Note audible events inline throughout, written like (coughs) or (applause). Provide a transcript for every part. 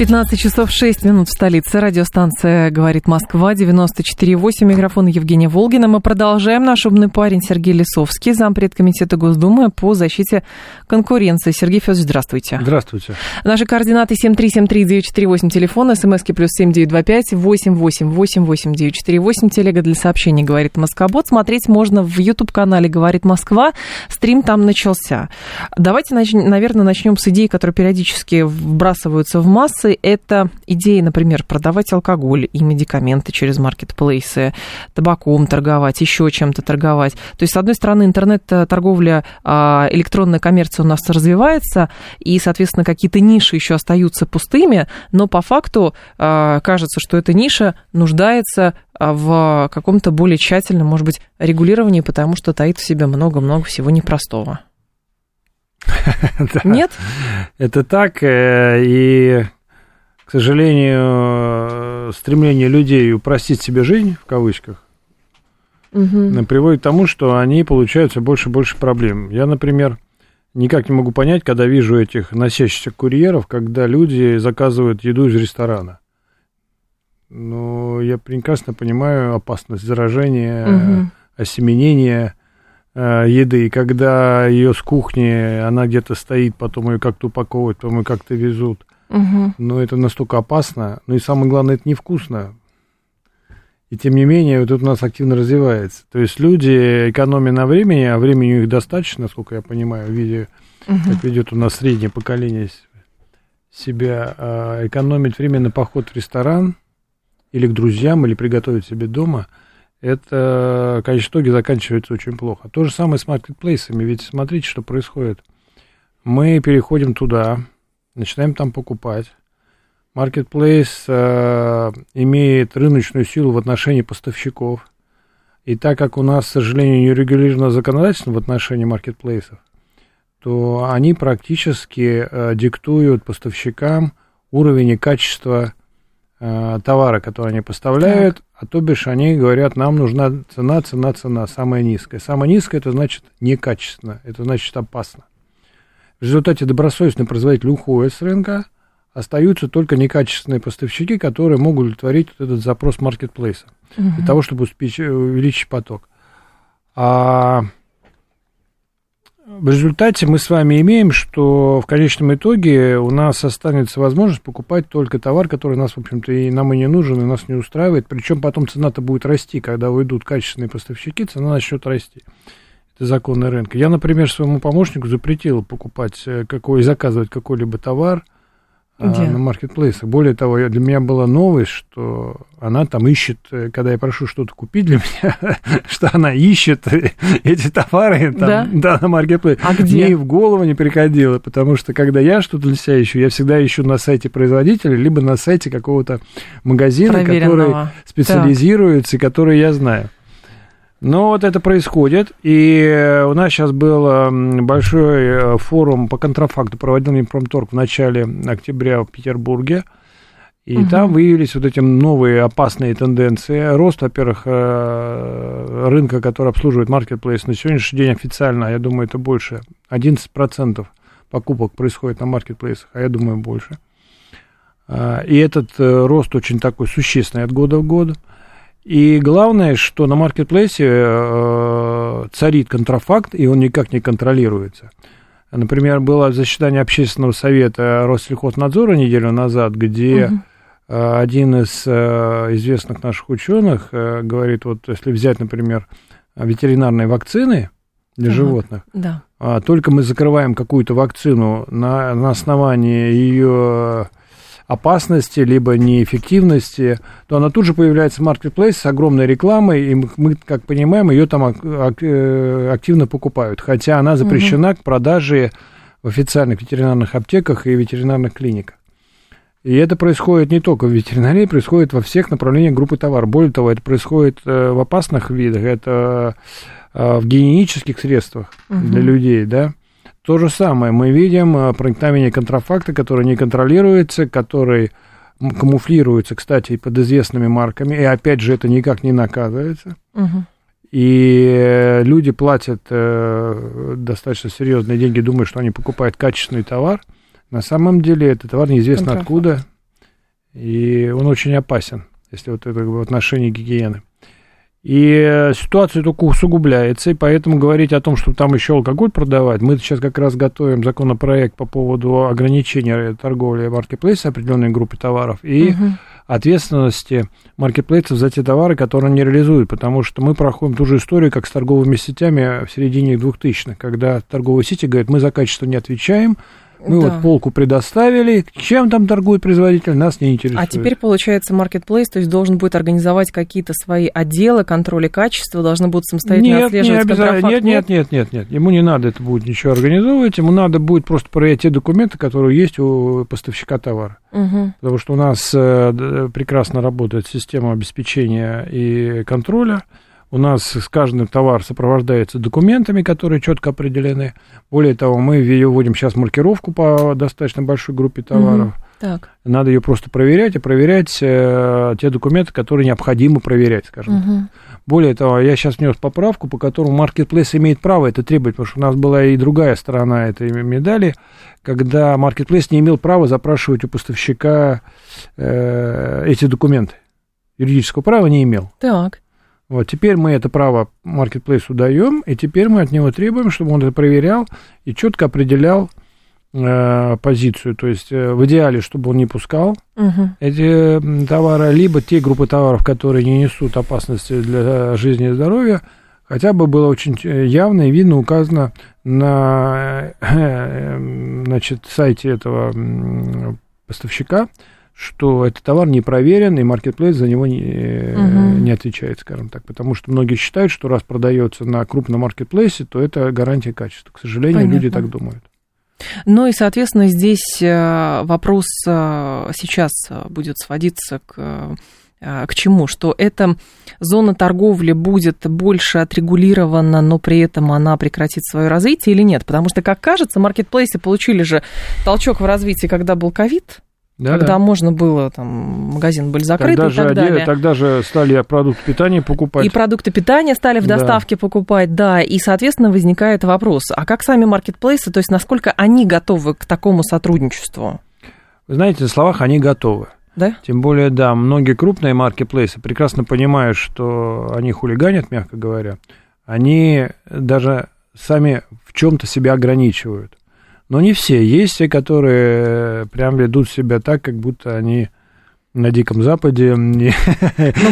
15 часов 6 минут в столице. Радиостанция «Говорит Москва», 94,8. Микрофон Евгения Волгина. Мы продолжаем. Наш умный парень Сергей Лисовский, зампред комитета Госдумы по защите конкуренции. Сергей Федорович, здравствуйте. Здравствуйте. Наши координаты 7373948, телефон, смски плюс 7925 8888948, телега для сообщений «Говорит Москобот». Смотреть можно в YouTube-канале «Говорит Москва». Стрим там начался. Давайте, наверное, начнем с идей, которые периодически вбрасываются в массы инноваций – это идеи, например, продавать алкоголь и медикаменты через маркетплейсы, табаком торговать, еще чем-то торговать. То есть, с одной стороны, интернет-торговля, а, электронная коммерция у нас развивается, и, соответственно, какие-то ниши еще остаются пустыми, но по факту а, кажется, что эта ниша нуждается а, в каком-то более тщательном, может быть, регулировании, потому что таит в себе много-много всего непростого. (laughs) Нет? Это так, э, и к сожалению, стремление людей упростить себе жизнь, в кавычках, угу. приводит к тому, что они получают все больше и больше проблем. Я, например, никак не могу понять, когда вижу этих носящихся курьеров, когда люди заказывают еду из ресторана. Но я прекрасно понимаю опасность заражения, угу. осеменения э, еды. И когда ее с кухни, она где-то стоит, потом ее как-то упаковывают, потом ее как-то везут. Угу. Но это настолько опасно. Ну и самое главное, это невкусно. И тем не менее, вот это у нас активно развивается. То есть люди экономя на времени, а времени у них достаточно, насколько я понимаю, в виде, угу. как ведет у нас среднее поколение себя, а, экономить время на поход в ресторан или к друзьям, или приготовить себе дома, это, конечно, итоге заканчивается очень плохо. То же самое с маркетплейсами, ведь смотрите, что происходит. Мы переходим туда, начинаем там покупать. Marketplace э, имеет рыночную силу в отношении поставщиков. И так как у нас, к сожалению, не регулировано законодательство в отношении маркетплейсов, то они практически э, диктуют поставщикам уровень и качество э, товара, который они поставляют, так. а то бишь они говорят, нам нужна цена, цена, цена, самая низкая. Самая низкая, это значит некачественно, это значит опасно. В результате добросовестный производитель уходит с рынка, остаются только некачественные поставщики, которые могут удовлетворить вот этот запрос маркетплейса угу. для того, чтобы увеличить поток. А в результате мы с вами имеем, что в конечном итоге у нас останется возможность покупать только товар, который нас, в общем-то, и нам и не нужен, и нас не устраивает. Причем потом цена-то будет расти, когда уйдут качественные поставщики, цена начнет расти законы рынка. Я, например, своему помощнику запретил покупать э, какой, заказывать какой-либо товар а, Где? на маркетплейсах. Более того, для меня была новость, что она там ищет, э, когда я прошу что-то купить для (laughs) меня, что она ищет эти товары там, да? (laughs) Да, на маркетплейсе. А где? Мне и в голову не приходило, потому что когда я что-то для себя ищу, я всегда ищу на сайте производителя, либо на сайте какого-то магазина, который специализируется, так. и который я знаю. Ну, вот это происходит, и у нас сейчас был большой э, форум по контрафакту, проводил Минпромторг в начале октября в Петербурге, и угу. там выявились вот эти новые опасные тенденции. Рост, во-первых, э, рынка, который обслуживает маркетплейс, на сегодняшний день официально, я думаю, это больше, 11% покупок происходит на маркетплейсах, а я думаю, больше. А, и этот э, рост очень такой существенный от года в год. И главное, что на маркетплейсе э, царит контрафакт, и он никак не контролируется. Например, было заседание общественного совета Россельхознадзора неделю назад, где угу. один из э, известных наших ученых э, говорит, вот если взять, например, ветеринарные вакцины для угу. животных, да. А, только мы закрываем какую-то вакцину на, на основании ее опасности, либо неэффективности, то она тут же появляется в маркетплейсе с огромной рекламой, и мы, как понимаем, ее там э, активно покупают, хотя она запрещена угу. к продаже в официальных ветеринарных аптеках и ветеринарных клиниках. И это происходит не только в ветеринарии, происходит во всех направлениях группы товаров. Более того, это происходит э, в опасных видах, это э, в гигиенических средствах угу. для людей, да. То же самое мы видим э, проникновение контрафакта, который не контролируется, который камуфлируется, кстати, под известными марками, и опять же это никак не наказывается. Угу. И люди платят э, достаточно серьезные деньги, думают, что они покупают качественный товар – на самом деле этот товар неизвестно Контрафакт. откуда, и он очень опасен, если вот это в отношении гигиены. И ситуация только усугубляется, и поэтому говорить о том, что там еще алкоголь продавать, мы сейчас как раз готовим законопроект по поводу ограничения торговли маркетплейса определенной группы товаров и угу. ответственности маркетплейсов за те товары, которые они реализуют, потому что мы проходим ту же историю, как с торговыми сетями в середине 2000-х, когда торговые сети говорят, мы за качество не отвечаем, мы да. вот полку предоставили, чем там торгует производитель, нас не интересует. А теперь, получается, Marketplace, то есть должен будет организовать какие-то свои отделы контроля качества, должны будут самостоятельно нет, отслеживать не обязательно. Нет, нет, нет, нет, нет. Ему не надо это будет ничего организовывать, ему надо будет просто проверять те документы, которые есть у поставщика товара. Угу. Потому что у нас э, прекрасно работает система обеспечения и контроля. У нас с каждым товар сопровождается документами, которые четко определены. Более того, мы вводим сейчас маркировку по достаточно большой группе товаров. Угу. Так. Надо ее просто проверять и проверять э, те документы, которые необходимо проверять, скажем угу. так. Более того, я сейчас внес поправку, по которому Marketplace имеет право это требовать, потому что у нас была и другая сторона этой медали, когда Marketplace не имел права запрашивать у поставщика э, эти документы. Юридического права не имел. Так. Вот, теперь мы это право маркетплейсу даем, и теперь мы от него требуем, чтобы он это проверял и четко определял э, позицию. То есть э, в идеале, чтобы он не пускал угу. эти товары, либо те группы товаров, которые не несут опасности для жизни и здоровья, хотя бы было очень э, явно и видно указано на э, значит, сайте этого поставщика, что этот товар не проверен, и маркетплейс за него не, угу. не отвечает, скажем так. Потому что многие считают, что раз продается на крупном маркетплейсе, то это гарантия качества. К сожалению, Понятно. люди так думают. Ну и, соответственно, здесь э, вопрос э, сейчас будет сводиться к к чему? Что эта зона торговли будет больше отрегулирована, но при этом она прекратит свое развитие или нет? Потому что, как кажется, маркетплейсы получили же толчок в развитии, когда был ковид, да, когда да. можно было, там, магазин были закрыты тогда и так же, далее. Тогда же стали продукты питания покупать. И продукты питания стали в доставке да. покупать, да, и, соответственно, возникает вопрос, а как сами маркетплейсы, то есть насколько они готовы к такому сотрудничеству? Вы знаете, на словах они готовы. Да? Тем более, да, многие крупные маркетплейсы прекрасно понимают, что они хулиганят, мягко говоря. Они даже сами в чем-то себя ограничивают. Но не все. Есть те, которые прям ведут себя так, как будто они на Диком Западе. Ну,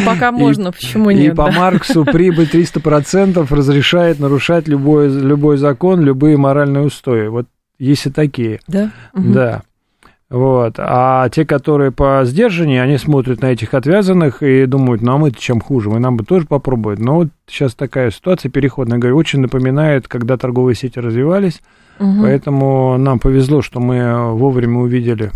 пока (laughs) можно, почему нет? И по Марксу прибыль 300% разрешает нарушать любой, любой закон, любые моральные устои. Вот есть и такие. Да? Да. Вот. А те, которые по сдержанию, они смотрят на этих отвязанных и думают, ну а мы-то чем хуже, мы нам бы тоже попробовать. Но вот сейчас такая ситуация переходная, говорю, очень напоминает, когда торговые сети развивались, Угу. Поэтому нам повезло, что мы вовремя увидели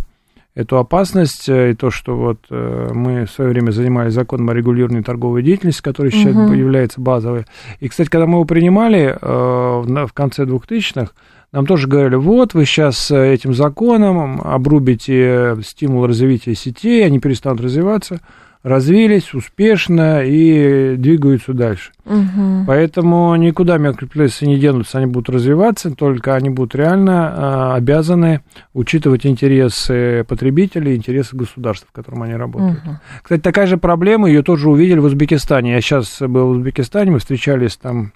эту опасность э, и то, что вот э, мы в свое время занимались законом о регулировании торговой деятельности, который сейчас угу. является базовой. И, кстати, когда мы его принимали э, в конце 2000-х, нам тоже говорили, вот вы сейчас этим законом обрубите стимул развития сетей, они перестанут развиваться развились успешно и двигаются дальше. Угу. Поэтому никуда маркетплейсы не денутся, они будут развиваться, только они будут реально а, обязаны учитывать интересы потребителей, интересы государства, в котором они работают. Угу. Кстати, такая же проблема, ее тоже увидели в Узбекистане. Я сейчас был в Узбекистане, мы встречались там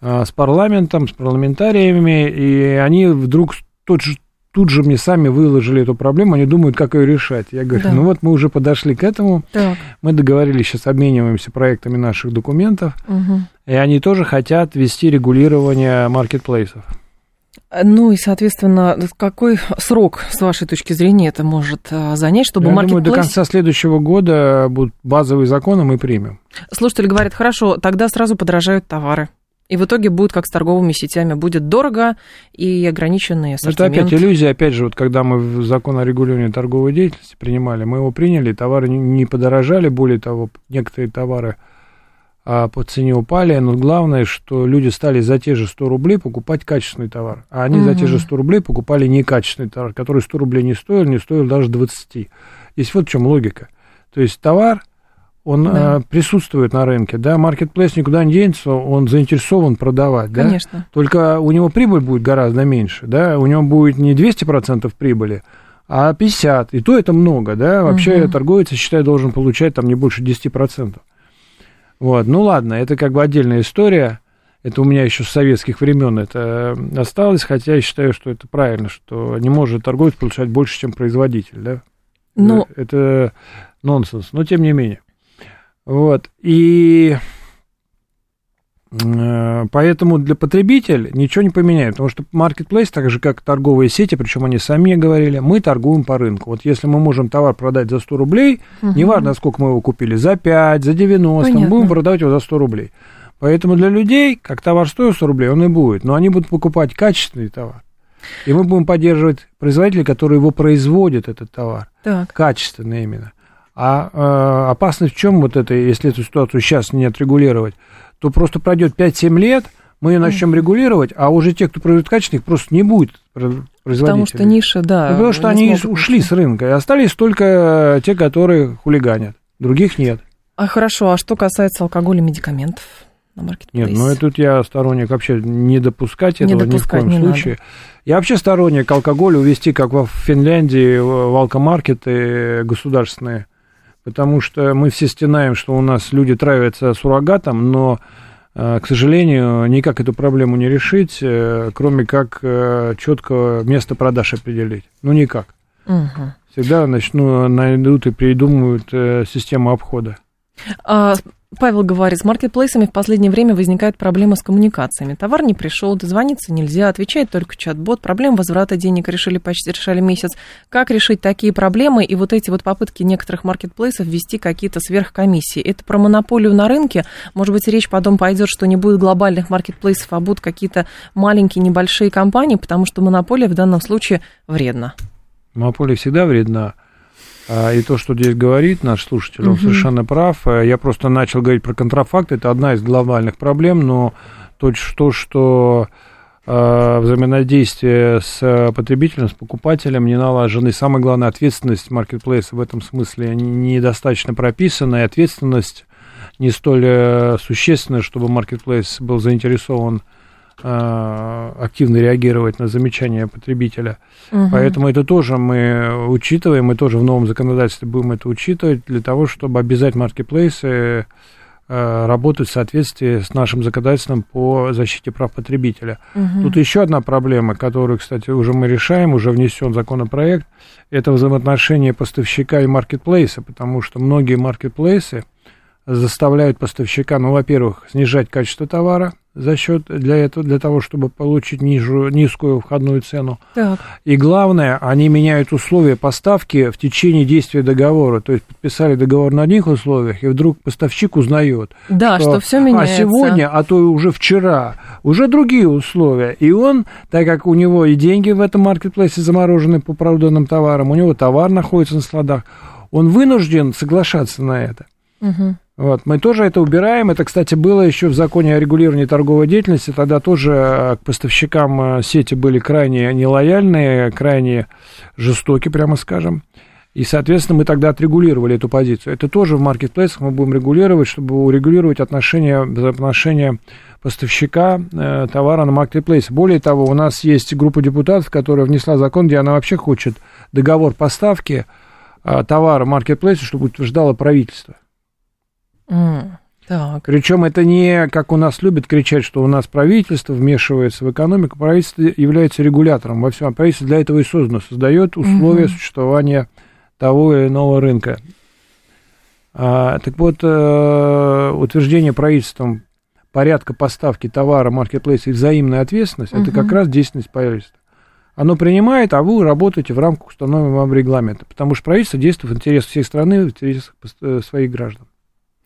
с парламентом, с парламентариями, и они вдруг тот же тут же мне сами выложили эту проблему, они думают, как ее решать. Я говорю, да. ну вот мы уже подошли к этому, так. мы договорились, сейчас обмениваемся проектами наших документов, угу. и они тоже хотят вести регулирование маркетплейсов. Ну и, соответственно, какой срок, с вашей точки зрения, это может а, занять, чтобы Я маркетплейс... думаю, до конца следующего года будут базовые законы, мы примем. Слушатели говорят, хорошо, тогда сразу подорожают товары. И в итоге будет, как с торговыми сетями, будет дорого и ограниченный ассортимент. Это опять иллюзия, опять же, вот когда мы закон о регулировании торговой деятельности принимали, мы его приняли, товары не подорожали, более того, некоторые товары а по цене упали, но главное, что люди стали за те же 100 рублей покупать качественный товар, а они угу. за те же 100 рублей покупали некачественный товар, который 100 рублей не стоил, не стоил даже 20. Здесь вот в чем логика. То есть товар, он да. а, присутствует на рынке, да, маркетплейс никуда не денется, он заинтересован продавать, да. Конечно. Только у него прибыль будет гораздо меньше, да, у него будет не 200% прибыли, а 50, и то это много, да, вообще угу. торговец, я считаю, должен получать там не больше 10%. Вот, ну ладно, это как бы отдельная история. Это у меня еще с советских времен это осталось, хотя я считаю, что это правильно, что не может торговец получать больше, чем производитель, да? Ну, это нонсенс, но тем не менее. Вот, и Э, поэтому для потребителя ничего не поменяет, потому что marketplace, так же как торговые сети, причем они сами говорили, мы торгуем по рынку. Вот если мы можем товар продать за 100 рублей, угу. неважно, сколько мы его купили, за 5, за 90, Понятно. мы будем продавать его за 100 рублей. Поэтому для людей, как товар стоит 100 рублей, он и будет, но они будут покупать качественный товар. И мы будем поддерживать производителей, которые его производят, этот товар. Так. Качественно именно. А э, опасность в чем вот это, если эту ситуацию сейчас не отрегулировать? то просто пройдет 5-7 лет, мы ее начнем регулировать, а уже те, кто производит качественных, просто не будет производителей. Потому что ниша, да. Ну, потому что они ушли с рынка, и остались только те, которые хулиганят. Других нет. А хорошо, а что касается алкоголя и медикаментов? на маркетплейсе. Нет, ну и тут я сторонник вообще не допускать этого не допускать, ни в коем случае. Надо. Я вообще сторонник алкоголя увести, как в Финляндии, в алкомаркеты государственные потому что мы все стенаем, что у нас люди травятся суррогатом, но, э, к сожалению, никак эту проблему не решить, э, кроме как э, четко место продаж определить. Ну, никак. Угу. Всегда начну, найдут и придумают систему обхода. А, Павел говорит, с маркетплейсами в последнее время возникает проблема с коммуникациями. Товар не пришел, дозвониться нельзя, отвечает только чат-бот. Проблем возврата денег решили почти решали месяц. Как решить такие проблемы и вот эти вот попытки некоторых маркетплейсов ввести какие-то сверхкомиссии? Это про монополию на рынке? Может быть, речь потом пойдет, что не будет глобальных маркетплейсов, а будут какие-то маленькие, небольшие компании, потому что монополия в данном случае вредна. Монополия всегда вредна. А, и то, что здесь говорит наш слушатель, он угу. совершенно прав. Э, я просто начал говорить про контрафакт. Это одна из глобальных проблем, но то, что, что э, взаимодействие с потребителем, с покупателем не налажено. И самое главное, ответственность маркетплейса в этом смысле недостаточно прописана, и ответственность не столь э, существенная, чтобы маркетплейс был заинтересован Э, активно реагировать на замечания потребителя. Угу. Поэтому это тоже мы учитываем, мы тоже в новом законодательстве будем это учитывать для того, чтобы обязать маркетплейсы э, работать в соответствии с нашим законодательством по защите прав потребителя. Угу. Тут еще одна проблема, которую, кстати, уже мы решаем, уже внесен законопроект, это взаимоотношения поставщика и маркетплейса, потому что многие маркетплейсы заставляют поставщика, ну, во-первых, снижать качество товара, за счет для этого, для того, чтобы получить нижу, низкую входную цену. Так. И главное, они меняют условия поставки в течение действия договора. То есть подписали договор на одних условиях, и вдруг поставщик узнает, да, что, что все меняется. А сегодня, а то и уже вчера, уже другие условия. И он, так как у него и деньги в этом маркетплейсе заморожены по проданным товарам, у него товар находится на складах, он вынужден соглашаться на это. Угу. Вот, мы тоже это убираем. Это, кстати, было еще в законе о регулировании торговой деятельности. Тогда тоже э, к поставщикам э, сети были крайне нелояльные, крайне жестокие, прямо скажем. И, соответственно, мы тогда отрегулировали эту позицию. Это тоже в маркетплейсах мы будем регулировать, чтобы урегулировать отношения, отношения поставщика э, товара на маркетплейсе. Более того, у нас есть группа депутатов, которая внесла закон, где она вообще хочет договор поставки э, товара маркетплейса, чтобы утверждало правительство. Mm, так. Причем это не, как у нас любят кричать, что у нас правительство вмешивается в экономику. Правительство является регулятором во всем. Правительство для этого и создано, создает условия mm-hmm. существования того или иного рынка. А, так вот, э, утверждение правительством порядка поставки товара, маркетплейса и взаимная ответственность, mm-hmm. это как раз деятельность правительства. Оно принимает, а вы работаете в рамках установленного вам регламента, потому что правительство действует в интересах всей страны, в интересах э, своих граждан.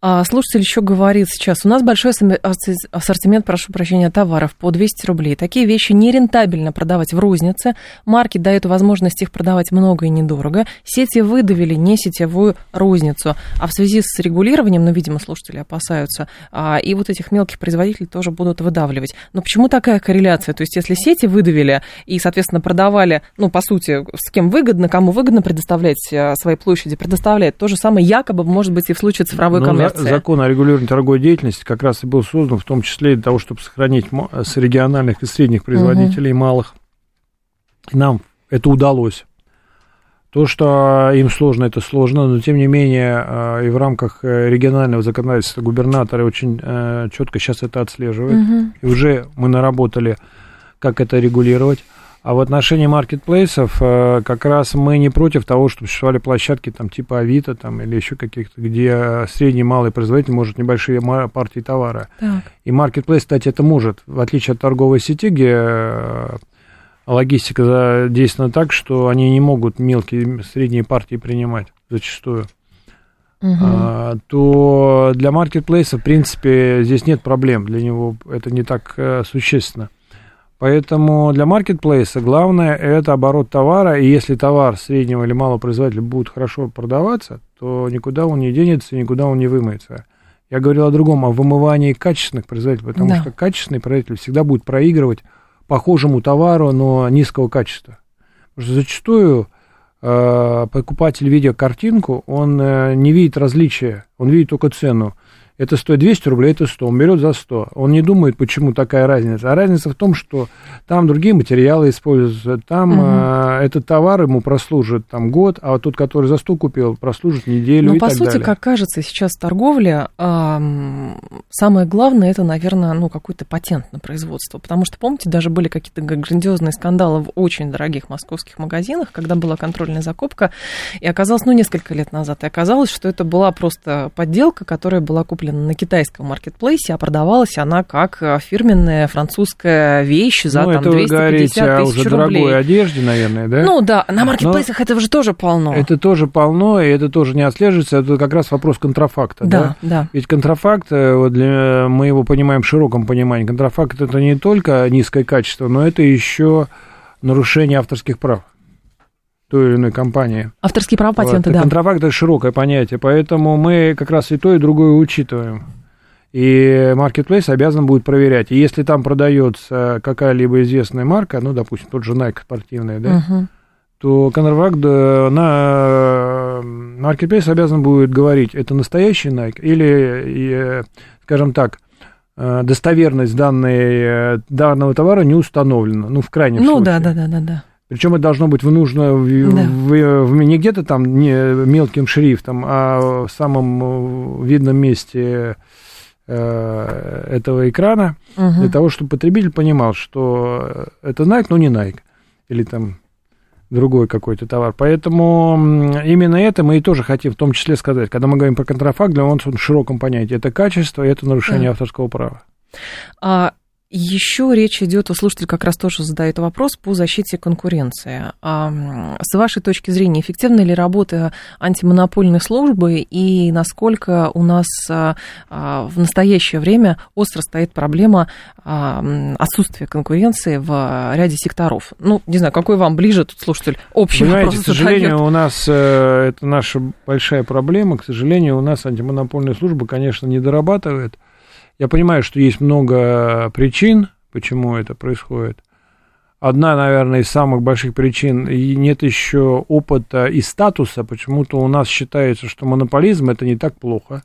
А слушатель еще говорит сейчас, у нас большой ассортимент, прошу прощения, товаров по 200 рублей. Такие вещи нерентабельно продавать в рознице. Марки дают возможность их продавать много и недорого. Сети выдавили не сетевую розницу. А в связи с регулированием, ну, видимо, слушатели опасаются, а, и вот этих мелких производителей тоже будут выдавливать. Но почему такая корреляция? То есть, если сети выдавили и, соответственно, продавали, ну, по сути, с кем выгодно, кому выгодно предоставлять а, свои площади, предоставляет. То же самое якобы может быть и в случае цифровой ну, коммерции Закон о регулировании торговой деятельности как раз и был создан в том числе для того, чтобы сохранить с региональных и средних производителей угу. малых. И нам это удалось. То, что им сложно, это сложно, но тем не менее э, и в рамках э, регионального законодательства губернаторы очень э, четко сейчас это отслеживают. Угу. И уже мы наработали, как это регулировать. А в отношении маркетплейсов э, как раз мы не против того, чтобы существовали площадки там типа Авито там, или еще каких-то, где средний малый производитель может небольшие партии товара. Так. И маркетплейс, кстати, это может, в отличие от торговой сети, где э, логистика действует так, что они не могут мелкие, средние партии принимать зачастую. Угу. А, то для маркетплейса, в принципе, здесь нет проблем. Для него это не так э, существенно. Поэтому для маркетплейса главное это оборот товара, и если товар среднего или малого производителя будет хорошо продаваться, то никуда он не денется, никуда он не вымоется. Я говорил о другом, о вымывании качественных производителей, потому да. что качественный производитель всегда будет проигрывать похожему товару, но низкого качества. Потому что зачастую э, покупатель, видя картинку, он э, не видит различия, он видит только цену это стоит 200 рублей, это 100, он берет за 100. Он не думает, почему такая разница. А разница в том, что там другие материалы используются, там угу. э, этот товар ему прослужит там год, а вот тот, который за 100 купил, прослужит неделю Но и по так сути, далее. как кажется, сейчас торговля, э, самое главное, это, наверное, ну, какой-то патент на производство. Потому что, помните, даже были какие-то грандиозные скандалы в очень дорогих московских магазинах, когда была контрольная закупка, и оказалось, ну, несколько лет назад, и оказалось, что это была просто подделка, которая была куплена куплена на китайском маркетплейсе, а продавалась она как э, фирменная французская вещь за ну, там, это 250 вы говорите о уже рублей. дорогой одежде, наверное, да? Ну да, на маркетплейсах Но этого же тоже полно. Это тоже полно, и это тоже не отслеживается. Это как раз вопрос контрафакта. Да, да. да. Ведь контрафакт, э, вот для, мы его понимаем в широком понимании, контрафакт это не только низкое качество, но это еще нарушение авторских прав той или иной компании. Авторские права патенты, вот. да. Контрафакт – это широкое понятие, поэтому мы как раз и то, и другое учитываем. И маркетплейс обязан будет проверять. И если там продается какая-либо известная марка, ну, допустим, тот же Nike спортивная, да, угу. то контрафакт на маркетплейс обязан будет говорить, это настоящий Nike или, скажем так, э, достоверность данной, э, данного товара не установлена, ну, в крайнем ну, случае. Ну, да, да, да, да, да. Причем это должно быть в нужно да. в, в, не где-то там не мелким шрифтом, а в самом видном месте э, этого экрана, угу. для того, чтобы потребитель понимал, что это Nike, но не Nike. Или там другой какой-то товар. Поэтому именно это мы и тоже хотим в том числе сказать. Когда мы говорим про контрафакт, для нас в широком понятии это качество и это нарушение да. авторского права. А еще речь идет, у слушателя как раз тоже задает вопрос по защите конкуренции. А с вашей точки зрения, эффективна ли работа антимонопольной службы и насколько у нас а, а, в настоящее время остро стоит проблема отсутствия конкуренции в ряде секторов? Ну, не знаю, какой вам ближе тут слушатель общий Понимаете, вопрос к сожалению, задает. у нас э, это наша большая проблема. К сожалению, у нас антимонопольная служба, конечно, не дорабатывает я понимаю, что есть много причин, почему это происходит. Одна, наверное, из самых больших причин, и нет еще опыта и статуса, почему-то у нас считается, что монополизм это не так плохо.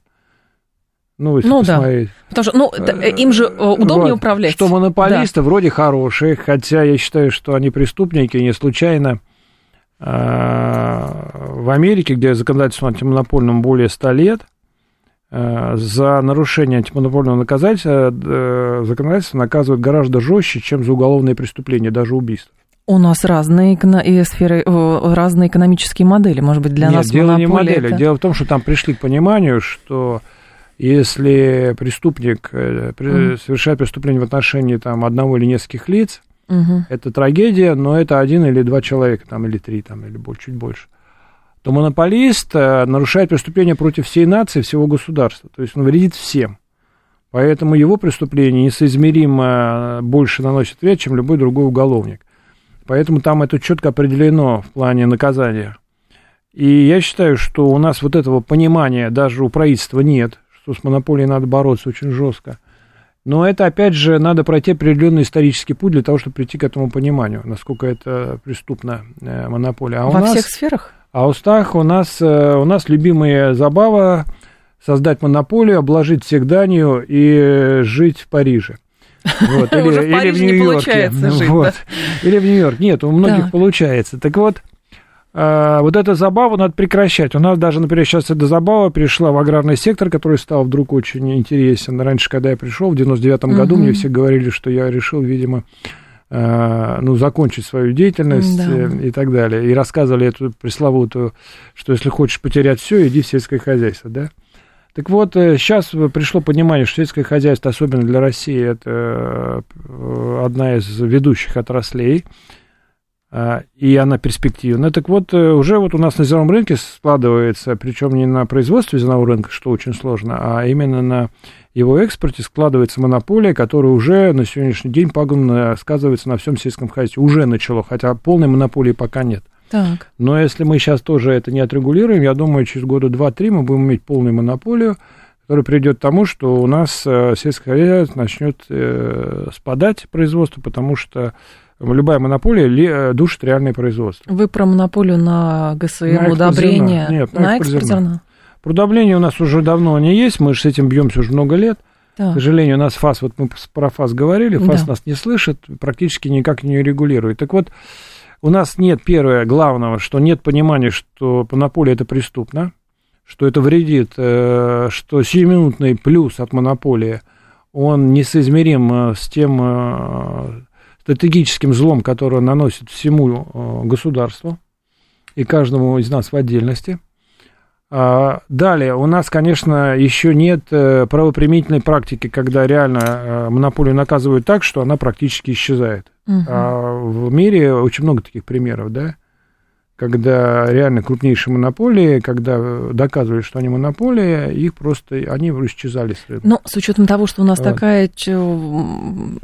Ну, ну да. Потому что ну, э, им же э, удобнее вот, управлять. Что монополисты да. вроде хорошие, хотя я считаю, что они преступники, не случайно э, в Америке, где законодательство антимонопольным более 100 лет, Э, за нарушение антимонопольного наказательства э, законодательство наказывают гораздо жестче, чем за уголовные преступления, даже убийство. У нас разные сферы, разные экономические модели, может быть, для Нет, нас дело не модели. Это... Дело в том, что там пришли к пониманию, что если преступник mm. совершает преступление в отношении там, одного или нескольких лиц, mm-hmm. это трагедия, но это один или два человека, там, или три, там, или больше, чуть больше то монополист э, нарушает преступление против всей нации, всего государства. То есть он вредит всем. Поэтому его преступление несоизмеримо больше наносит вред, чем любой другой уголовник. Поэтому там это четко определено в плане наказания. И я считаю, что у нас вот этого понимания даже у правительства нет, что с монополией надо бороться очень жестко. Но это, опять же, надо пройти определенный исторический путь для того, чтобы прийти к этому пониманию, насколько это преступна э, монополия. А Во нас, всех сферах? А у Стах у нас, э, у нас любимая забава создать монополию, обложить всех данью и жить в Париже. (laughs) Вот, или, Уже в или в Нью-Йорке. (laughs) Жить, вот. да? Или в Нью-Йорк. Нет, у многих так. получается. Так вот, а, вот эту забаву надо прекращать. У нас даже, например, сейчас эта забава перешла в аграрный сектор, который стал вдруг очень интересен. Раньше, когда я пришел в 99 угу. году, мне все говорили, что я решил, видимо, ну, закончить свою деятельность да. Э, и так далее. И рассказывали эту пресловутую, что если хочешь потерять все, иди в сельское хозяйство, да? Так вот, сейчас пришло понимание, что сельское хозяйство, особенно для России, это э, одна из ведущих отраслей. И она перспективна. Так вот, э, уже вот у нас на зерновом рынке складывается, причем не на производстве зернового рынка, что очень сложно, а именно на его экспорте складывается монополия, которая уже на сегодняшний день пагубно сказывается на всем сельском хозяйстве. Уже начало, хотя полной монополии пока нет. Так. Но если мы сейчас тоже это не отрегулируем, я думаю, через года два-три мы будем иметь полную монополию, которая приведет к тому, что у нас э, сельское хозяйство начнет э, спадать производство, потому что любая монополия э, душит реальное производство. Вы про монополию на ГСМ, на удобрения? Нет, на, на экспорт зерна. Удобрение у нас уже давно не есть, мы же с этим бьемся уже много лет. Да. К сожалению, у нас ФАС, вот мы про ФАС говорили, ФАС да. нас не слышит, практически никак не регулирует. Так вот, у нас нет, первое, главного, что нет понимания, что монополия это преступно, что это вредит, э, что сиюминутный плюс от монополии, он несоизмерим э, с тем стратегическим злом, которое наносит всему э, государству и каждому из нас в отдельности. А, далее, у нас, конечно, еще нет э, правоприменительной практики, когда реально э, монополию наказывают так, что она практически исчезает. Угу. В мире очень много таких примеров, да когда реально крупнейшие монополии, когда доказывали, что они монополия, их просто, они исчезали с рынка. Но с учетом того, что у нас вот. такая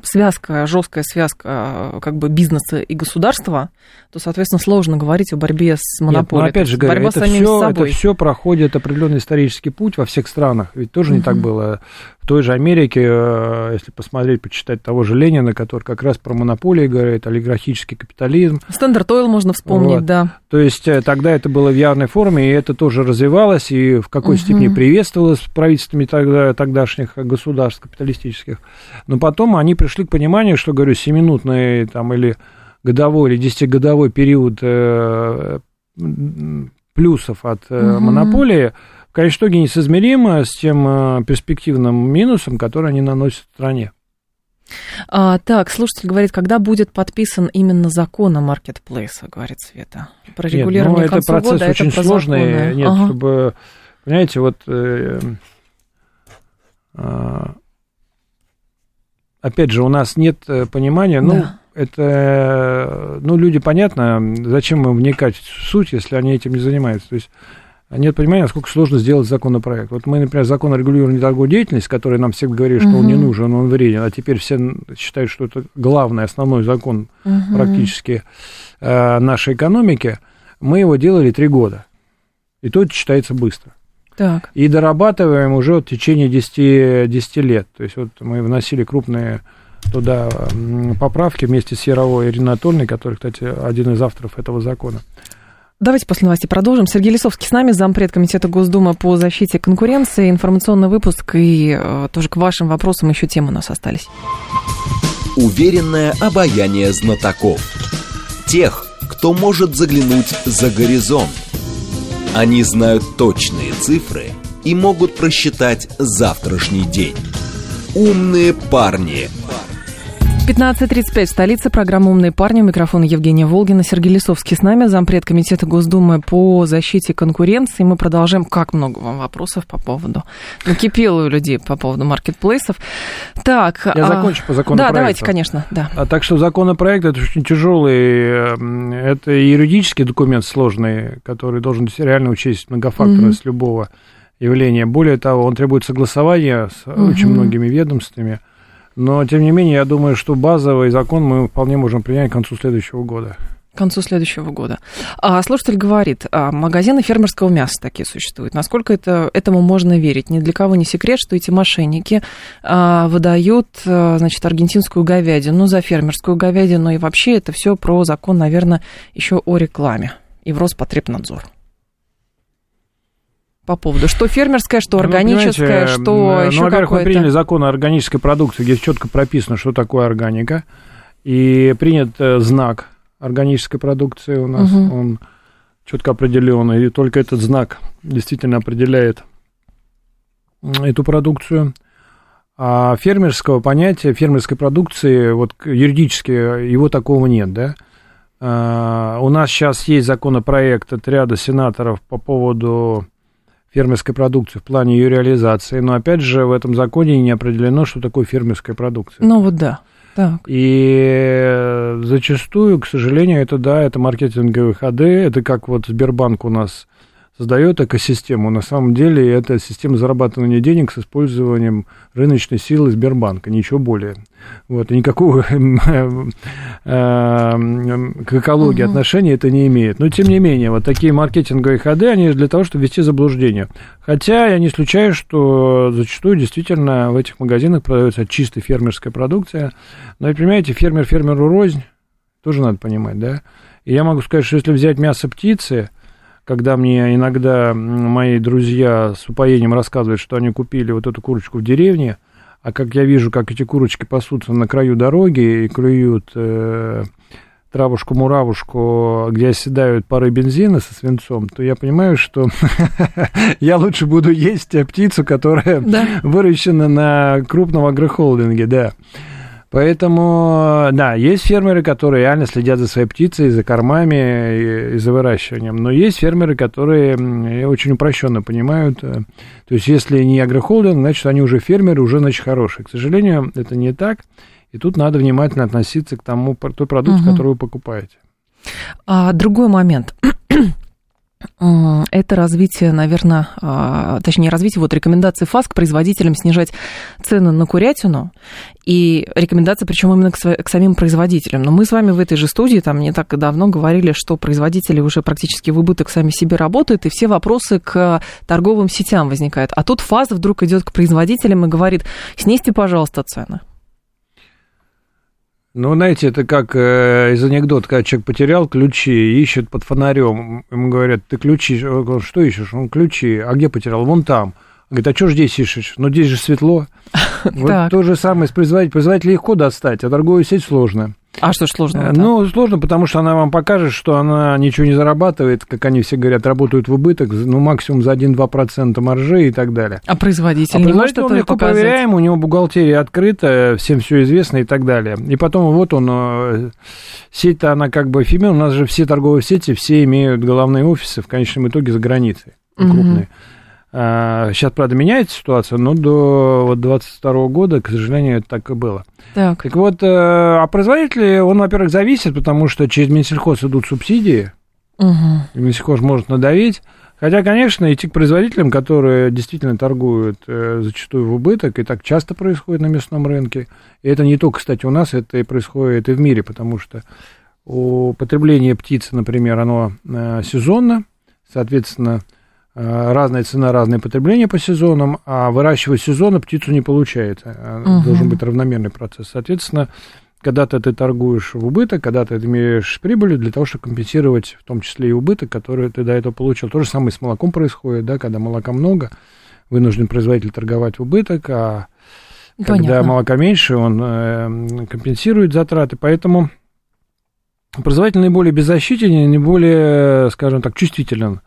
связка, жесткая связка как бы бизнеса и государства, то, соответственно, сложно говорить о борьбе с монополией. Нет, но опять же говорю, это все, это все проходит определенный исторический путь во всех странах. Ведь тоже не так было в той же Америке, э, если посмотреть, почитать того же Ленина, который как раз про монополии говорит, олигархический капитализм. Standard Oil можно вспомнить, вот. да. То есть э, тогда это было в явной форме, и это тоже развивалось, и в какой- угу. степени приветствовалось правительствами тогда, тогдашних государств капиталистических. Но потом они пришли к пониманию, что, говорю, семинутный там, или годовой или десятигодовой период э, плюсов от угу. монополии в конечном итоге несоизмеримо с тем э, перспективным минусом, который они наносят стране. А, так, слушатель говорит, когда будет подписан именно закон о маркетплейсе, говорит Света. Про регулирование Нет, ну, это процесс года, очень это сложный. Законы. Нет, ага. чтобы, понимаете, вот э, э, опять же, у нас нет понимания, ну, да это, ну, люди, понятно, зачем им вникать в суть, если они этим не занимаются. То есть нет понимания, насколько сложно сделать законопроект. Вот мы, например, закон о регулировании торговой деятельности, который нам всегда говорили, что угу. он не нужен, он вреден, а теперь все считают, что это главный, основной закон угу. практически э, нашей экономики, мы его делали три года. И то это считается быстро. Так. И дорабатываем уже в течение 10, 10 лет. То есть вот мы вносили крупные туда поправки вместе с Яровой Ириной Анатольевной, который, кстати, один из авторов этого закона. Давайте после новостей продолжим. Сергей Лисовский с нами, зампред Комитета Госдумы по защите конкуренции. Информационный выпуск и э, тоже к вашим вопросам еще темы у нас остались. Уверенное обаяние знатоков. Тех, кто может заглянуть за горизонт. Они знают точные цифры и могут просчитать завтрашний день. Умные парни – 15.35 в столице. Программа «Умные парни». У микрофона Евгения Волгина. Сергей Лисовский с нами, зампред комитета Госдумы по защите конкуренции. Мы продолжаем. Как много вам вопросов по поводу... Накипело у людей по поводу маркетплейсов. Так. Я а... закончу по законопроекту. Да, давайте, конечно. Да. А, так что законопроект это очень тяжелый. Это юридический документ сложный, который должен реально учесть многофакторность mm-hmm. любого явления. Более того, он требует согласования с mm-hmm. очень многими ведомствами. Но, тем не менее, я думаю, что базовый закон мы вполне можем принять к концу следующего года. К концу следующего года. А, слушатель говорит, а, магазины фермерского мяса такие существуют. Насколько это, этому можно верить? Ни для кого не секрет, что эти мошенники а, выдают, а, значит, аргентинскую говядину за фермерскую говядину. И вообще это все про закон, наверное, еще о рекламе и в Роспотребнадзор по поводу, что фермерское, что ну, органическое, ну, что еще ну, во-первых, мы приняли закон о органической продукции, где четко прописано, что такое органика, и принят э, знак органической продукции у нас, угу. он четко определен, и только этот знак действительно определяет эту продукцию. А фермерского понятия, фермерской продукции, вот юридически его такого нет, да. А, у нас сейчас есть законопроект от ряда сенаторов по поводу фермерской продукции в плане ее реализации, но опять же в этом законе не определено, что такое фермерская продукция. Ну вот да. Так. И зачастую, к сожалению, это да, это маркетинговые ходы, это как вот Сбербанк у нас создает экосистему. На самом деле это система зарабатывания денег с использованием рыночной силы Сбербанка, ничего более. Вот, и никакого (laughs) э, к экологии угу. отношения это не имеет. Но, тем не менее, вот такие маркетинговые ходы, они для того, чтобы ввести заблуждение. Хотя я не исключаю, что зачастую действительно в этих магазинах продается чистая фермерская продукция. Но, понимаете, фермер фермеру рознь, тоже надо понимать, да? И я могу сказать, что если взять мясо птицы, когда мне иногда мои друзья с упоением рассказывают, что они купили вот эту курочку в деревне, а как я вижу, как эти курочки пасутся на краю дороги и клюют э, травушку-муравушку, где оседают пары бензина со свинцом, то я понимаю, что (laughs) я лучше буду есть птицу, которая выращена на крупном агрохолдинге, да. Поэтому, да, есть фермеры, которые реально следят за своей птицей, за кормами и, и за выращиванием. Но есть фермеры, которые очень упрощенно понимают. Э, то есть, если не агрохолдинг, значит, они уже фермеры, уже, значит, хорошие. К сожалению, это не так. И тут надо внимательно относиться к тому, той продукции, угу. которую вы покупаете. А, другой момент это развитие, наверное, а, точнее, развитие вот рекомендации ФАС к производителям снижать цены на курятину и рекомендации, причем именно к, к самим производителям. Но мы с вами в этой же студии там не так давно говорили, что производители уже практически в убыток сами себе работают, и все вопросы к торговым сетям возникают. А тут ФАС вдруг идет к производителям и говорит, снизьте, пожалуйста, цены. Ну, знаете, это как э, из анекдота, когда человек потерял ключи, ищет под фонарем. Ему говорят, ты ключи, он, что ищешь? Он ключи, а где потерял? Вон там. Говорит, а что ж здесь ищешь? Ну, здесь же светло. (laughs) Вот то же самое с производителем. Производитель легко достать, а торговую сеть сложно. А что ж сложно? Ну, сложно, потому что она вам покажет, что она ничего не зарабатывает, как они все говорят, работают в убыток, ну, максимум за 1-2% маржи и так далее. А производитель а не производитель может он легко показать? проверяем, у него бухгалтерия открыта, всем все известно и так далее. И потом вот он, э, сеть-то она как бы эфемерна, у нас же все торговые сети, все имеют головные офисы в конечном итоге за границей, крупные. Угу. Сейчас, правда, меняется ситуация, но до вот, 22 года, к сожалению, это так и было. Так, так вот, э, а производитель, он, во-первых, зависит, потому что через Минсельхоз идут субсидии, угу. и Минсельхоз может надавить. Хотя, конечно, идти к производителям, которые действительно торгуют э, зачастую в убыток, и так часто происходит на мясном рынке. И это не только, кстати, у нас, это и происходит и в мире, потому что у потребления птицы, например, оно э, сезонно, соответственно, разная цена, разное потребление по сезонам, а выращивать сезонно птицу не получается. Угу. Должен быть равномерный процесс. Соответственно, когда-то ты торгуешь в убыток, когда-то ты имеешь прибыль для того, чтобы компенсировать в том числе и убыток, который ты до этого получил. То же самое с молоком происходит, да, когда молока много, вынужден производитель торговать в убыток, а Понятно. когда молока меньше, он э, компенсирует затраты. Поэтому производитель наиболее беззащитен, наиболее, скажем так, чувствителен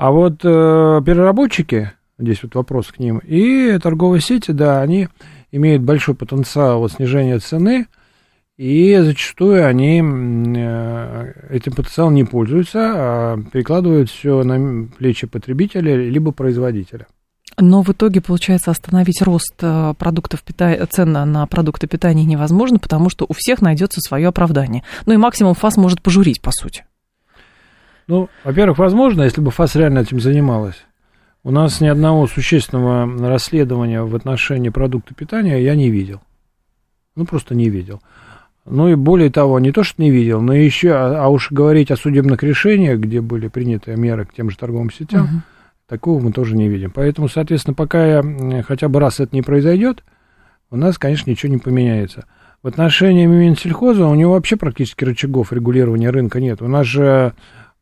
а вот э, переработчики, здесь вот вопрос к ним, и торговые сети, да, они имеют большой потенциал вот, снижения цены, и зачастую они э, этим потенциалом не пользуются, а перекладывают все на плечи потребителя либо производителя. Но в итоге, получается, остановить рост э, продуктов питания, цен на продукты питания невозможно, потому что у всех найдется свое оправдание. Ну и максимум ФАС может пожурить, по сути. Ну, во-первых, возможно, если бы ФАС реально этим занималась. У нас ни одного существенного расследования в отношении продукта питания я не видел. Ну, просто не видел. Ну и более того, не то, что не видел, но еще, а, а уж говорить о судебных решениях, где были приняты меры к тем же торговым сетям, угу. такого мы тоже не видим. Поэтому, соответственно, пока я, хотя бы раз это не произойдет, у нас, конечно, ничего не поменяется. В отношении Минсельхоза у него вообще практически рычагов регулирования рынка нет. У нас же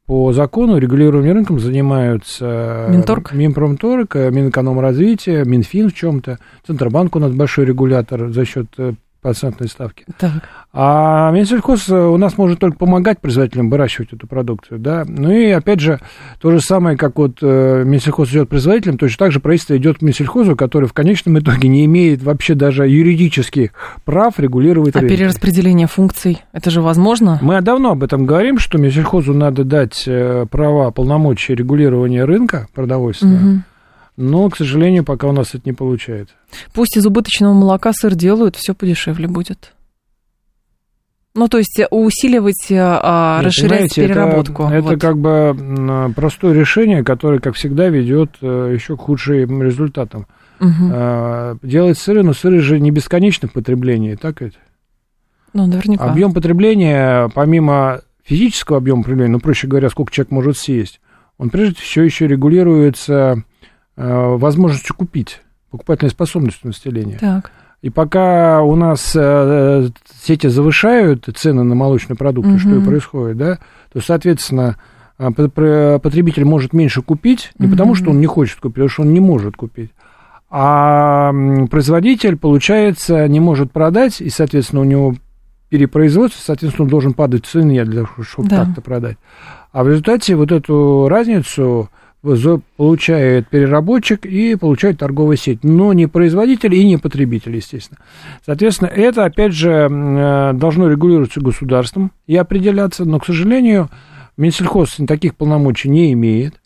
по закону регулированием рынком занимаются Минторг, Минпромторг, Минэкономразвитие, Минфин в чем-то. Центробанк у нас большой регулятор за счет э, процентной ставки. Так. А Минсельхоз у нас может только помогать производителям выращивать эту продукцию, да. Ну и опять же, то же самое, как вот э, Минсельхоз идет производителям, точно так же правительство идет к Минсельхозу, который в конечном итоге не имеет вообще даже юридических прав регулировать А рынок. перераспределение функций, это же возможно? Мы давно об этом говорим, что Минсельхозу надо дать э, права, полномочия регулирования рынка продовольственного. Угу но, к сожалению, пока у нас это не получается. Пусть из убыточного молока сыр делают, все подешевле будет. Ну, то есть усиливать, а, Нет, расширять переработку. Это, вот. это как бы простое решение, которое, как всегда, ведет э, еще к худшим результатам. Угу. Делать сыры, но сыры же не бесконечно в потреблении, так ведь? Ну, наверняка. Объем потребления, помимо физического объема потребления, ну, проще говоря, сколько человек может съесть, он прежде всего еще регулируется Э, возможностью купить, покупательной способностью населения. Так. И пока у нас э, сети завышают цены на молочные продукты, угу. что и происходит, да, то, соответственно, э, потребитель может меньше купить, не угу. потому что он не хочет купить, потому что он не может купить, а производитель, получается, не может продать, и, соответственно, у него перепроизводство, соответственно, он должен падать в цене для того, чтобы да. так-то продать. А в результате вот эту разницу получает переработчик и получает торговая сеть, но не производитель и не потребитель, естественно. Соответственно, это, опять же, э, должно регулироваться государством и определяться, но, к сожалению, Минсельхоз таких полномочий не имеет,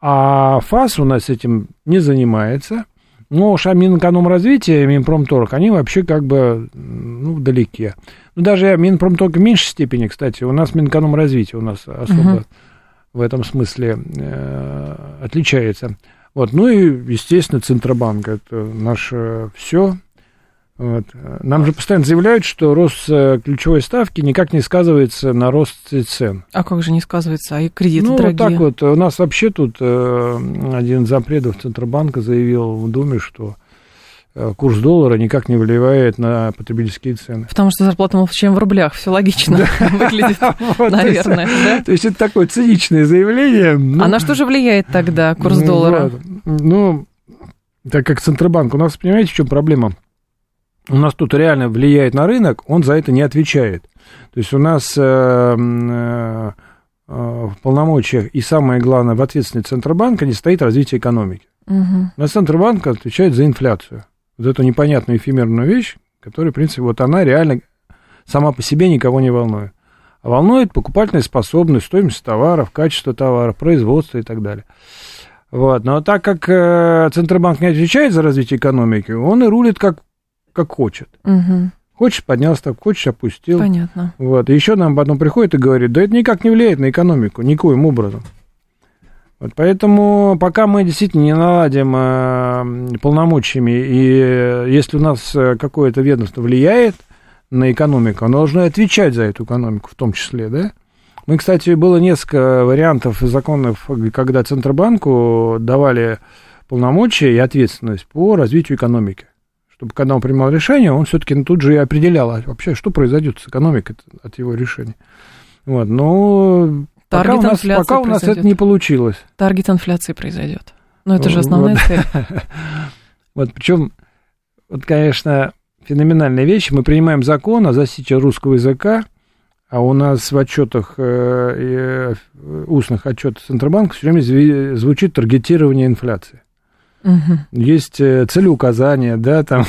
а ФАС у нас этим не занимается. Но уж а Минэкономразвитие и Минпромторг, они вообще как бы ну, вдалеке. Ну, даже Минпромторг в меньшей степени, кстати, у нас Минэкономразвитие у нас особо uh-huh в этом смысле э, отличается. Вот. Ну и, естественно, Центробанк – это наше все. Вот. Нам же постоянно заявляют, что рост э, ключевой ставки никак не сказывается на рост цен. А как же не сказывается? А и кредиты ну, дорогие? Ну, так вот. У нас вообще тут э, один запредов Центробанка заявил в Думе, что курс доллара никак не влияет на потребительские цены. Потому что зарплата молчим в рублях, все логично (laughs) выглядит, (laughs) наверное. (laughs) То есть это такое циничное заявление. А на что же влияет тогда курс ну, доллара? Ну, так как Центробанк, у нас, понимаете, в чем проблема? У нас тут реально влияет на рынок, он за это не отвечает. То есть у нас э, э, в полномочиях и самое главное в ответственности Центробанка не стоит развитие экономики. Угу. Но Центробанк отвечает за инфляцию вот эту непонятную эфемерную вещь, которая, в принципе, вот она реально сама по себе никого не волнует. А волнует покупательная способность, стоимость товаров, качество товаров, производство и так далее. Вот. Но так как э, Центробанк не отвечает за развитие экономики, он и рулит как, как хочет. Угу. Хочешь, поднял ставку, хочешь, опустил. Понятно. Вот. И еще нам потом приходит и говорит, да это никак не влияет на экономику, никоим образом. Вот поэтому пока мы действительно не наладим э, полномочиями, и если у нас э, какое-то ведомство влияет на экономику, оно должно отвечать за эту экономику в том числе, да? Мы, кстати, было несколько вариантов законов, когда Центробанку давали полномочия и ответственность по развитию экономики. Чтобы когда он принимал решение, он все-таки тут же и определял а вообще, что произойдет с экономикой от его решения. Вот, но Таргет пока у нас, пока у нас это не получилось. Таргет инфляции произойдет. Но это же основная вот. (laughs) цель. Вот причем, вот, конечно, феноменальная вещь. Мы принимаем закон о защите русского языка, а у нас в отчетах, э, э, устных отчетах Центробанка все время звучит таргетирование инфляции. Угу. Есть э, целеуказания, да, там.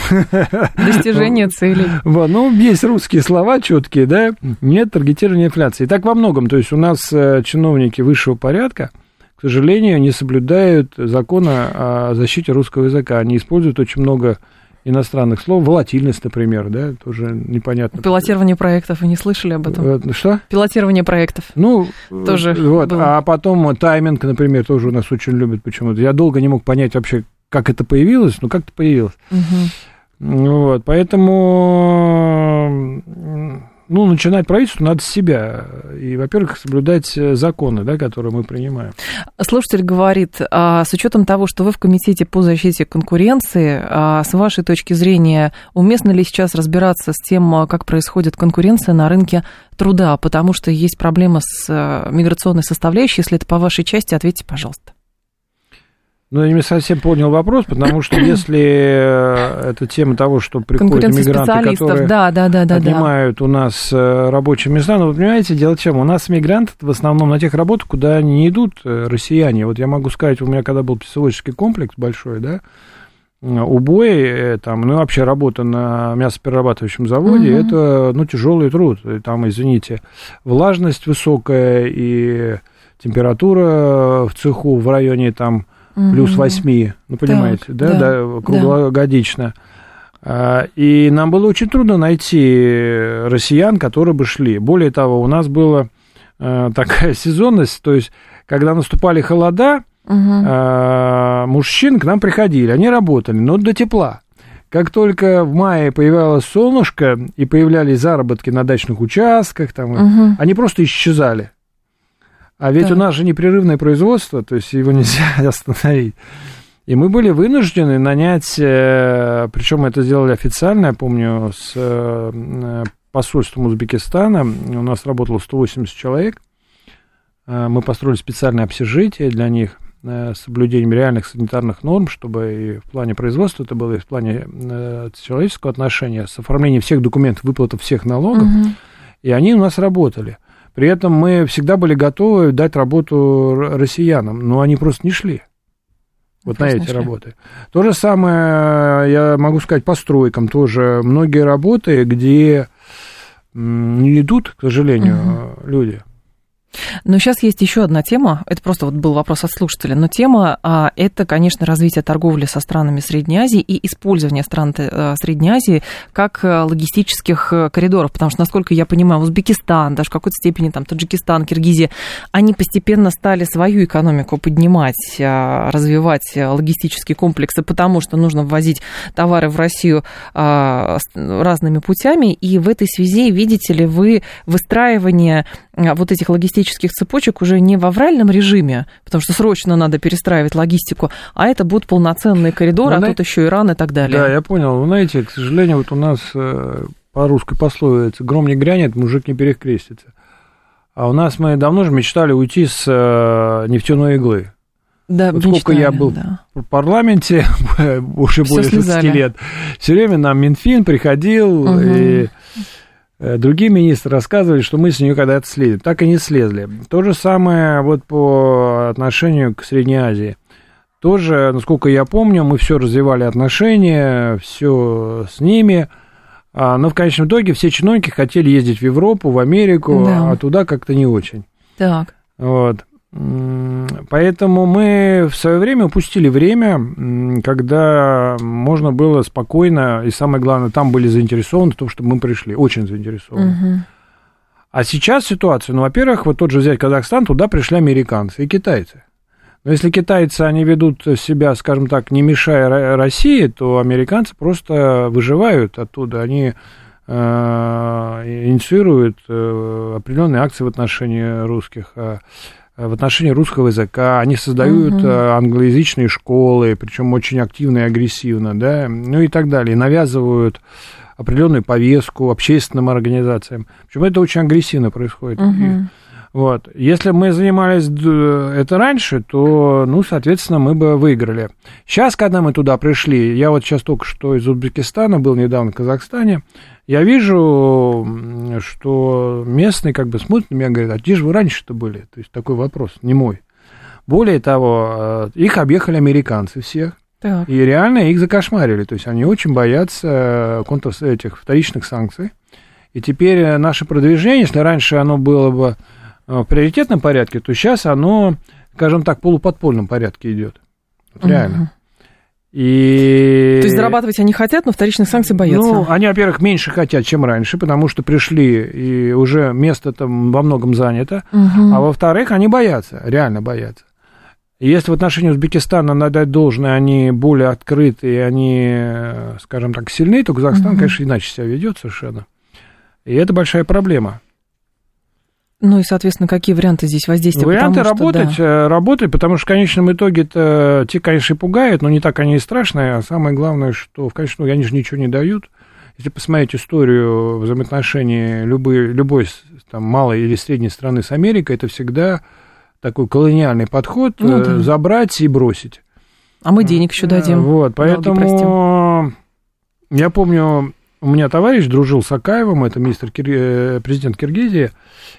Достижение (laughs) целей. Вот, ну, есть русские слова четкие, да, нет таргетирования инфляции. И так во многом, то есть у нас э, чиновники высшего порядка, к сожалению, не соблюдают закона о защите русского языка. Они используют очень много иностранных слов. Волатильность, например, да, тоже непонятно. Пилотирование проектов, вы не слышали об этом? Что? Пилотирование проектов. Ну, тоже вот. Было. А потом тайминг, например, тоже у нас очень любят почему-то. Я долго не мог понять вообще, как это появилось, но как-то появилось. Угу. Вот, поэтому ну, начинать правительство надо с себя. И, во-первых, соблюдать э, законы, да, которые мы принимаем. Слушатель говорит, а с учетом того, что вы в Комитете по защите конкуренции, а с вашей точки зрения, уместно ли сейчас разбираться с тем, а, как происходит конкуренция на рынке труда? Потому что есть проблема с э, миграционной составляющей. Если это по вашей части, ответьте, пожалуйста. Ну, я не совсем понял вопрос, потому что (coughs) если э, это тема того, что приходят мигранты, которые да, да, да, да, отнимают да. у нас э, рабочие места, ну, вы понимаете, дело в чем? У нас мигранты в основном на тех работах, куда не идут э, россияне. Вот я могу сказать, у меня когда был психологический комплекс большой, да, убой, там, ну, вообще работа на мясоперерабатывающем заводе, угу. это, ну, тяжелый труд. Там, извините, влажность высокая и температура в цеху в районе, там, угу. плюс 8, ну, понимаете, так, да, да, да, круглогодично. Да. И нам было очень трудно найти россиян, которые бы шли. Более того, у нас была э, такая (laughs) сезонность, то есть, когда наступали холода, угу. мужчин к нам приходили, они работали, но до тепла. Как только в мае появилось солнышко и появлялись заработки на дачных участках, там, угу. они просто исчезали. А ведь да. у нас же непрерывное производство, то есть его нельзя (laughs) остановить. И мы были вынуждены нанять, э, причем это сделали официально, я помню, с э, посольством Узбекистана, у нас работало 180 человек, э, мы построили специальное общежитие для них с соблюдением реальных санитарных норм, чтобы и в плане производства это было, и в плане человеческого отношения, с оформлением всех документов, выплата всех налогов, угу. и они у нас работали. При этом мы всегда были готовы дать работу россиянам, но они просто не шли. Вот просто на эти работы. То же самое, я могу сказать, по стройкам тоже. Многие работы, где не идут, к сожалению, угу. люди. Но сейчас есть еще одна тема, это просто вот был вопрос от слушателя, но тема а, это, конечно, развитие торговли со странами Средней Азии и использование стран э, Средней Азии как э, логистических э, коридоров, потому что, насколько я понимаю, Узбекистан, даже в какой-то степени там Таджикистан, Киргизия, они постепенно стали свою экономику поднимать, развивать логистические комплексы, потому что нужно ввозить товары в Россию разными путями, и в этой связи видите ли вы выстраивание вот этих логистических цепочек уже не в авральном режиме, потому что срочно надо перестраивать логистику, а это будут полноценные коридоры, ну, а тут еще Иран и так далее. Да, я понял. Вы знаете, к сожалению, вот у нас э, по русской пословице «гром не грянет, мужик не перекрестится». А у нас мы давно же мечтали уйти с э, нефтяной иглы. Да, вот сколько я был да. в парламенте, (laughs) уже более 20 лет, все время нам Минфин приходил угу. и Э, другие министры рассказывали, что мы с нее когда-то слезем. Так и не слезли. То же самое вот по отношению к Средней Азии. Тоже, насколько я помню, мы все развивали отношения, все с ними. А, но в конечном итоге все чиновники хотели ездить в Европу, в Америку, да. а туда как-то не очень. Так. Вот. Поэтому мы в свое время упустили время, когда можно было спокойно, и самое главное, там были заинтересованы в том, чтобы мы пришли, очень заинтересованы. Угу. А сейчас ситуация, ну, во-первых, вот тот же взять Казахстан, туда пришли американцы и китайцы. Но если китайцы, они ведут себя, скажем так, не мешая России, то американцы просто выживают оттуда, они э, инициируют э, определенные акции в отношении русских. Э, в отношении русского языка, они создают угу. англоязычные школы, причем очень активно и агрессивно, да, ну и так далее, навязывают определенную повестку общественным организациям. Причем это очень агрессивно происходит. Угу. И, вот. Если мы занимались это раньше, то, ну, соответственно, мы бы выиграли. Сейчас, когда мы туда пришли, я вот сейчас только что из Узбекистана был недавно в Казахстане, я вижу, что местные как бы смотрят на меня и говорят, а где же вы раньше-то были? То есть такой вопрос, не мой. Более того, э, их объехали американцы всех. Так. И реально их закошмарили. То есть они очень боятся контр этих вторичных санкций. И теперь наше продвижение, если раньше оно было бы в приоритетном порядке, то сейчас оно, скажем так, в полуподпольном порядке идет. Вот реально. Угу. И... То есть зарабатывать они хотят, но вторичных санкций боятся? Ну, они, во-первых, меньше хотят, чем раньше, потому что пришли, и уже место там во многом занято. Угу. А во-вторых, они боятся, реально боятся. И если в отношении Узбекистана надо должное, они более открытые, они, скажем так, сильные, то Казахстан, угу. конечно, иначе себя ведет совершенно. И это большая проблема. Ну и, соответственно, какие варианты здесь воздействия? Варианты потому, работать, что, да. Э, работать, потому что в конечном итоге это те, конечно, и пугают, но не так они и страшные, а самое главное, что в конечном итоге они же ничего не дают. Если посмотреть историю взаимоотношений любой, любой там, малой или средней страны с Америкой, это всегда такой колониальный подход, ну, э, да. забрать и бросить. А мы денег еще дадим. Вот, поэтому я помню, у меня товарищ дружил с Акаевым, это мистер Кир... Э, президент Киргизии,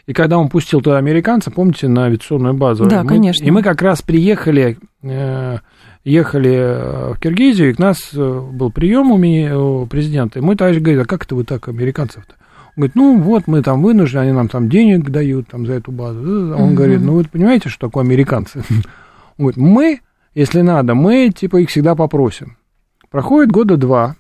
и когда он пустил туда американца, помните, на авиационную базу? Да, мы, конечно. И мы как раз приехали, э, ехали э, в Киргизию, и к нас был прием у, меня, у президента, и мой товарищ говорит, а как это вы так, американцев-то? Он говорит, ну вот мы там вынуждены, они нам там денег дают там, за эту базу. Он угу. говорит, ну вы понимаете, что такое американцы? (laughs) Он говорит, мы, если надо, мы типа их всегда попросим. Проходит года два,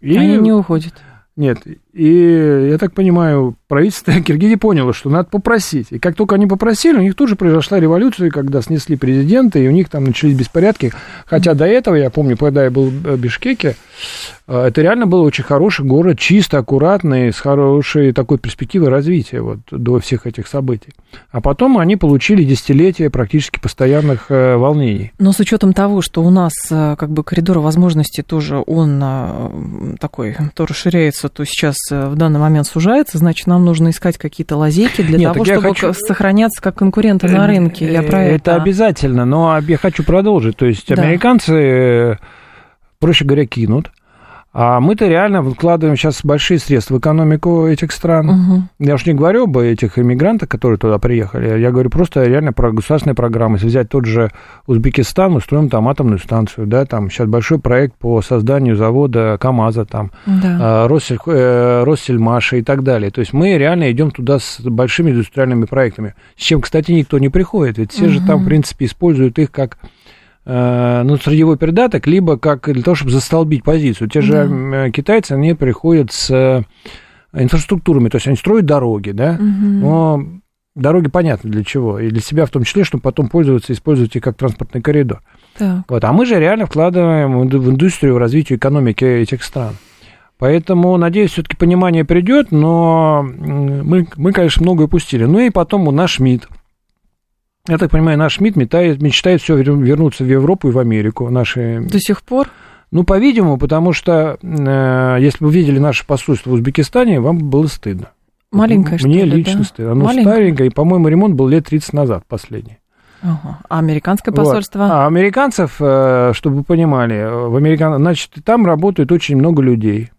и... Они не уходят. Нет, и я так понимаю, правительство (laughs) Киргизии поняло, что надо попросить. И как только они попросили, у них тут же произошла революция, когда снесли президента, и у них там начались беспорядки. Хотя до этого, я помню, когда я был в Бишкеке, э, это реально был очень хороший город, чисто, аккуратный, с хорошей такой перспективой развития вот, до всех этих событий. А потом они получили десятилетия практически постоянных э, волнений. Но с учетом того, что у нас э, как бы коридор возможностей тоже он такой, то расширяется, то сейчас в данный момент сужается, значит, нам нужно искать какие-то лазейки для Нет, того, чтобы хочу... сохраняться как конкуренты на рынке. Я про это. Это обязательно, но я хочу продолжить. То есть да. американцы, проще говоря, кинут. А мы-то реально вкладываем сейчас большие средства в экономику этих стран. Угу. Я уж не говорю об этих иммигрантах, которые туда приехали. Я говорю просто реально про государственные программы. Если взять тот же Узбекистан, мы строим там атомную станцию, да, там сейчас большой проект по созданию завода КАМАЗа, там, да. Россель, э, Россельмаша и так далее. То есть мы реально идем туда с большими индустриальными проектами, с чем, кстати, никто не приходит. Ведь все угу. же там, в принципе, используют их как Э, ну, сырьевой передаток, либо как для того, чтобы застолбить позицию. Те же да. китайцы, они приходят с э, инфраструктурами, то есть они строят дороги, да, угу. но дороги понятно для чего, и для себя в том числе, чтобы потом пользоваться, использовать их как транспортный коридор. Так. Вот, а мы же реально вкладываем в индустрию, в развитие экономики этих стран. Поэтому, надеюсь, все-таки понимание придет, но мы, мы, конечно, многое упустили. Ну и потом у наш МИД, я так понимаю, наш МИД мечтает, мечтает все вернуться в Европу и в Америку. Наши... До сих пор? Ну, по-видимому, потому что э, если бы вы видели наше посольство в Узбекистане, вам было стыдно. Маленькое, Мне что ли, лично да? стыдно. Оно Маленькое. старенькое, и, по-моему, ремонт был лет 30 назад последний. Ага. А американское посольство? Вот. А американцев, э, чтобы вы понимали, в американ... значит, там работает очень много людей.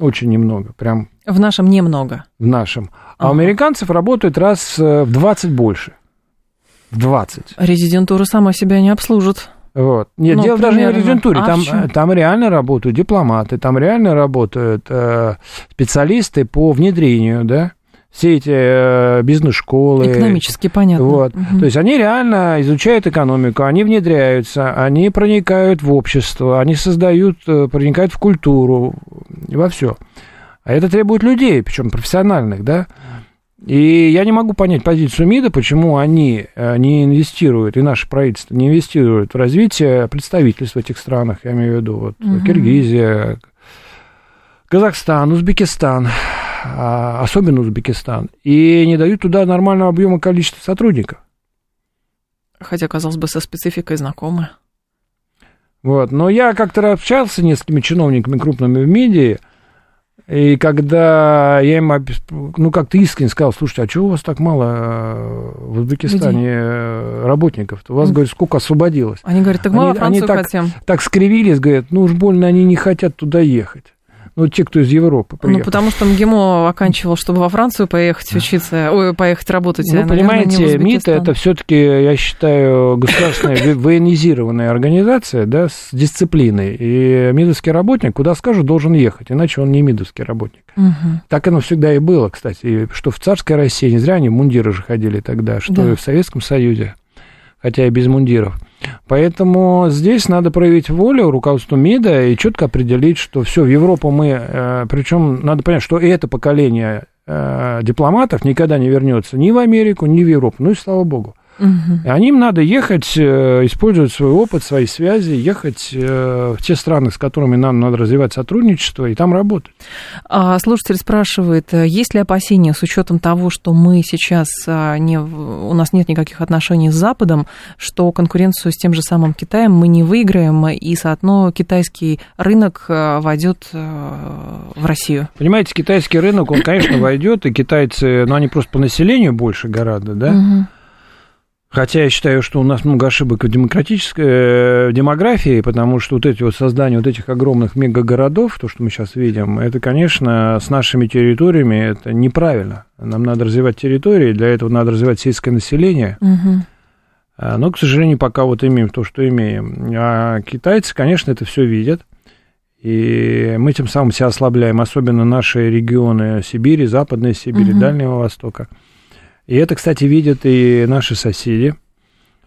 Очень немного, прям. В нашем немного. В нашем. А у американцев работает раз э, в 20 больше в 20. Резидентура сама себя не обслужит. Вот. Нет, ну, дело примерно. даже не в резидентуре. А там, там реально работают дипломаты, там реально работают э, специалисты по внедрению, да, все эти э, бизнес-школы. Экономически понятно. Вот. Угу. То есть они реально изучают экономику, они внедряются, они проникают в общество, они создают, э, проникают в культуру, во все. А это требует людей, причем профессиональных, да. И я не могу понять позицию МИДа, почему они э, не инвестируют, и наше правительство не инвестирует в развитие представительств в этих странах, я имею в виду вот, угу. Киргизия, Казахстан, Узбекистан, а, особенно Узбекистан, и не дают туда нормального объема количества сотрудников. Хотя, казалось бы, со спецификой знакомы. Вот, но я как-то общался с несколькими чиновниками крупными в МИДе, и когда я им, ну, как-то искренне сказал, слушайте, а чего у вас так мало э, в Узбекистане Людей. Э, работников? У вас, mm. говорят, сколько освободилось? Они говорят, так мало они, Францию они так, хотим. так скривились, говорят, ну уж больно они не хотят туда ехать. Ну, те, кто из Европы приехал. Ну, потому что МГИМО оканчивал, чтобы во Францию поехать учиться, ой, поехать работать. Ну, наверное, понимаете, МИД это все-таки, я считаю, государственная военизированная организация, да, с дисциплиной. И МИДовский работник, куда скажут, должен ехать, иначе он не МИДовский работник. Угу. Так оно всегда и было, кстати, что в царской России, не зря они мундиры же ходили тогда, что да. и в Советском Союзе, хотя и без мундиров. Поэтому здесь надо проявить волю руководству МИДа и четко определить, что все, в Европу мы, э, причем надо понять, что это поколение э, дипломатов никогда не вернется ни в Америку, ни в Европу. Ну и слава богу. Угу. И им надо ехать, э, использовать свой опыт, свои связи, ехать э, в те страны, с которыми нам надо развивать сотрудничество, и там работать. А слушатель спрашивает, э, есть ли опасения с учетом того, что мы сейчас не, у нас нет никаких отношений с Западом, что конкуренцию с тем же самым Китаем мы не выиграем, и заодно китайский рынок войдет в Россию? Понимаете, китайский рынок, он, конечно, войдет, и китайцы, ну, они просто по населению больше гораздо, да? Угу. Хотя я считаю, что у нас много ошибок в демократической э, демографии, потому что вот эти вот создание вот этих огромных мегагородов, то, что мы сейчас видим, это, конечно, с нашими территориями это неправильно. Нам надо развивать территории, для этого надо развивать сельское население. Угу. Но, к сожалению, пока вот имеем то, что имеем. А китайцы, конечно, это все видят. И мы тем самым себя ослабляем, особенно наши регионы Сибири, Западной Сибири, угу. Дальнего Востока. И это, кстати, видят и наши соседи.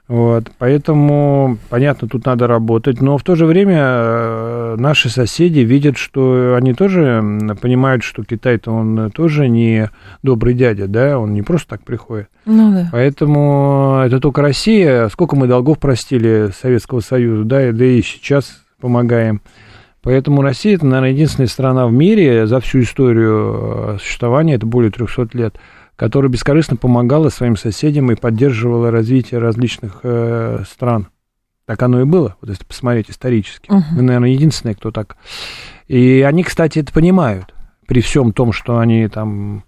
Вот, поэтому, понятно, тут надо работать, но в то же время э, наши соседи видят, что они тоже понимают, что Китай-то он тоже не добрый дядя, да, он не просто так приходит. Ну, да. Поэтому это только Россия, сколько мы долгов простили Советского Союза, да, да и сейчас помогаем. Поэтому Россия это, наверное, единственная страна в мире за всю историю э, существования, это более 300 лет, которая бескорыстно помогала своим соседям и поддерживала развитие различных э, стран. Так оно и было, вот если посмотреть исторически. Uh-huh. Мы, наверное, единственные, кто так. И они, кстати, это понимают. При всем том, что они там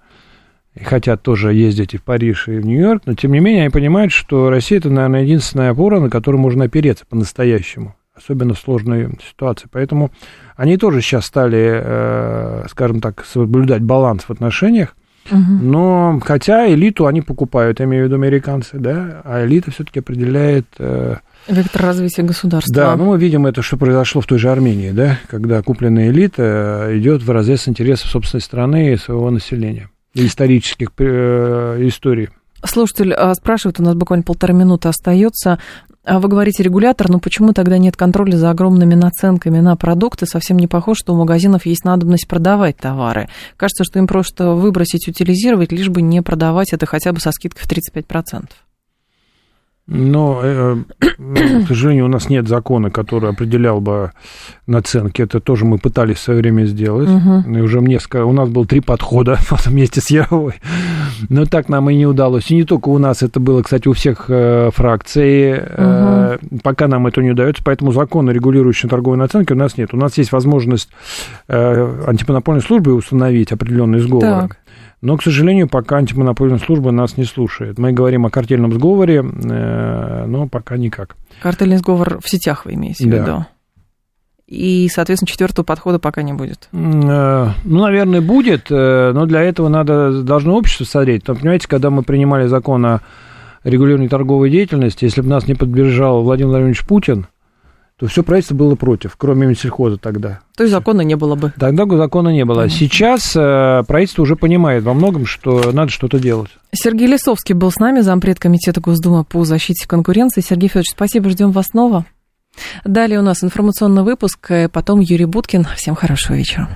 хотят тоже ездить и в Париж, и в Нью-Йорк, но тем не менее они понимают, что Россия это, наверное, единственная опора, на которую можно опереться по-настоящему, особенно в сложной ситуации. Поэтому они тоже сейчас стали, э, скажем так, соблюдать баланс в отношениях, но хотя элиту они покупают, я имею в виду американцы, да, а элита все-таки определяет... Э, Вектор развития государства. Да, ну мы видим это, что произошло в той же Армении, да, когда купленная элита идет в разрез интересов собственной страны и своего населения, и исторических э, историй. Слушатель а, спрашивает, у нас буквально полторы минуты остается. А вы говорите регулятор, но почему тогда нет контроля за огромными наценками на продукты? Совсем не похоже, что у магазинов есть надобность продавать товары. Кажется, что им просто выбросить, утилизировать, лишь бы не продавать это хотя бы со скидкой в 35%. Но, э, к сожалению, у нас нет закона, который определял бы наценки. Это тоже мы пытались в свое время сделать. Угу. И уже несколько... У нас было три подхода (laughs) вместе с Яровой. Но так нам и не удалось. И не только у нас, это было, кстати, у всех э, фракций. Угу. Э, пока нам это не удается, поэтому закона, регулирующего торговые наценки, у нас нет. У нас есть возможность э, антимонопольной службы установить определенные сговоры. Так. Но, к сожалению, пока антимонопольная служба нас не слушает. Мы говорим о картельном сговоре, э, но пока никак. Картельный сговор в сетях вы имеете в виду? И, соответственно, четвертого подхода пока не будет. Э, ну, наверное, будет, э, но для этого надо, должно общество смотреть. Но, понимаете, когда мы принимали закон о регулировании торговой деятельности, если бы нас не поддержал Владимир Владимирович Путин, то все правительство было против, кроме Минсельхоза тогда. То есть закона не было бы? Тогда закона не было. Понятно. Сейчас э, правительство уже понимает во многом, что надо что-то делать. Сергей Лисовский был с нами, зампред комитета Госдумы по защите конкуренции. Сергей Федорович, спасибо, ждем вас снова. Далее у нас информационный выпуск, потом Юрий Буткин. Всем хорошего вечера.